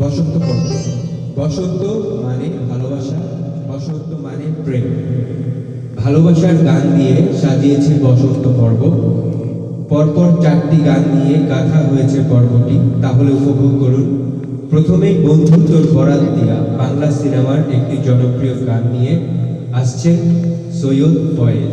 বসন্ত বসন্ত মানে ভালোবাসা, বসন্ত মানে প্রেম। ভালোবাসার গান দিয়ে সাজিয়েছে বসন্ত পর্ব। পরপর চারটি গান নিয়ে গাঁথা হয়েছে পর্বটি। তাহলে উপভোগ করুন। প্রথমেই বন্ধুত্বর বরাত দিয়া বাংলা সিনেমার একটি জনপ্রিয় গান নিয়ে আসছেন সৈয়দ ফয়েজ।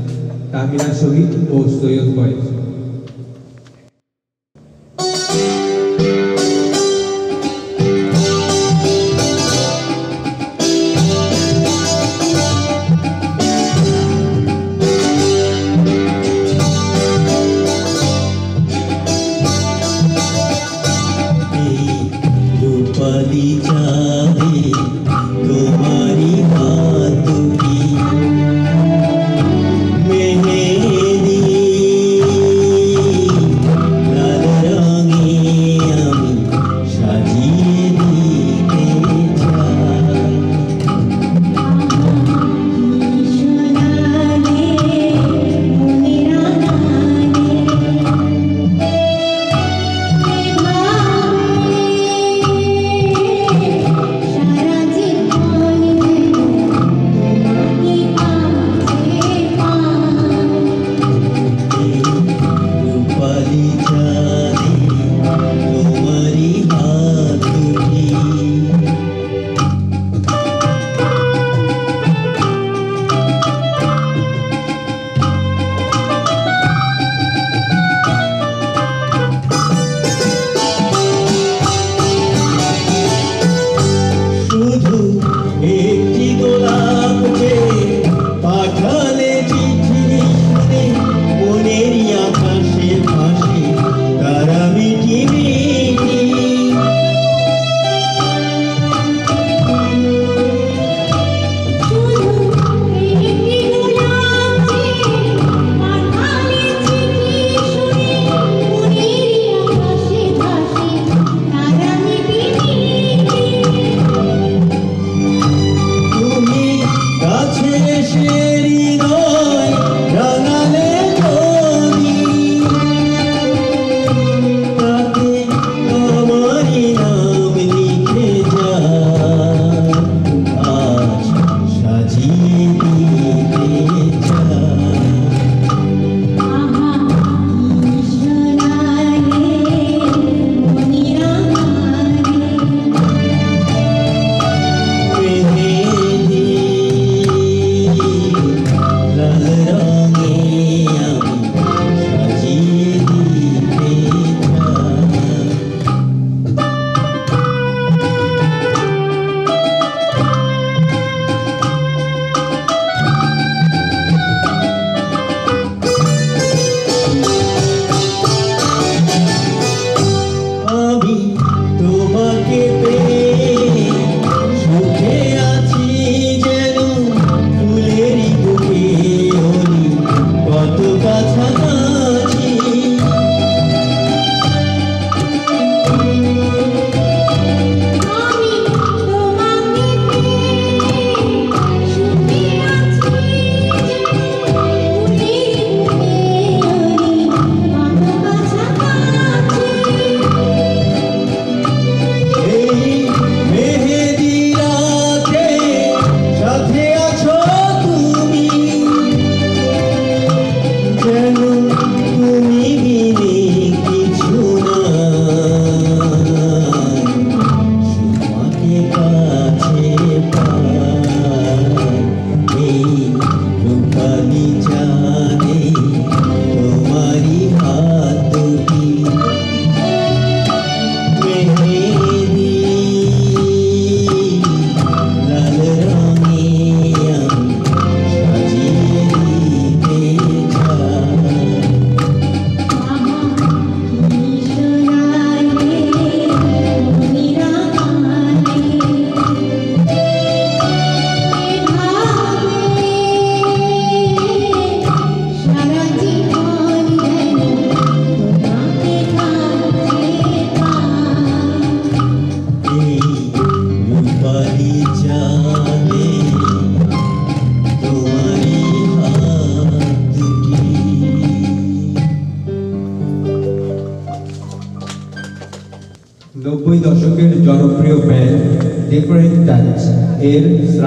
তাহমিনা শহীদ ও সৈয়দ বয়েস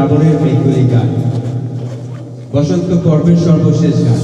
শ্রাবণের মেঘগুলি গান বসন্ত পর্বের সর্বশেষ গান।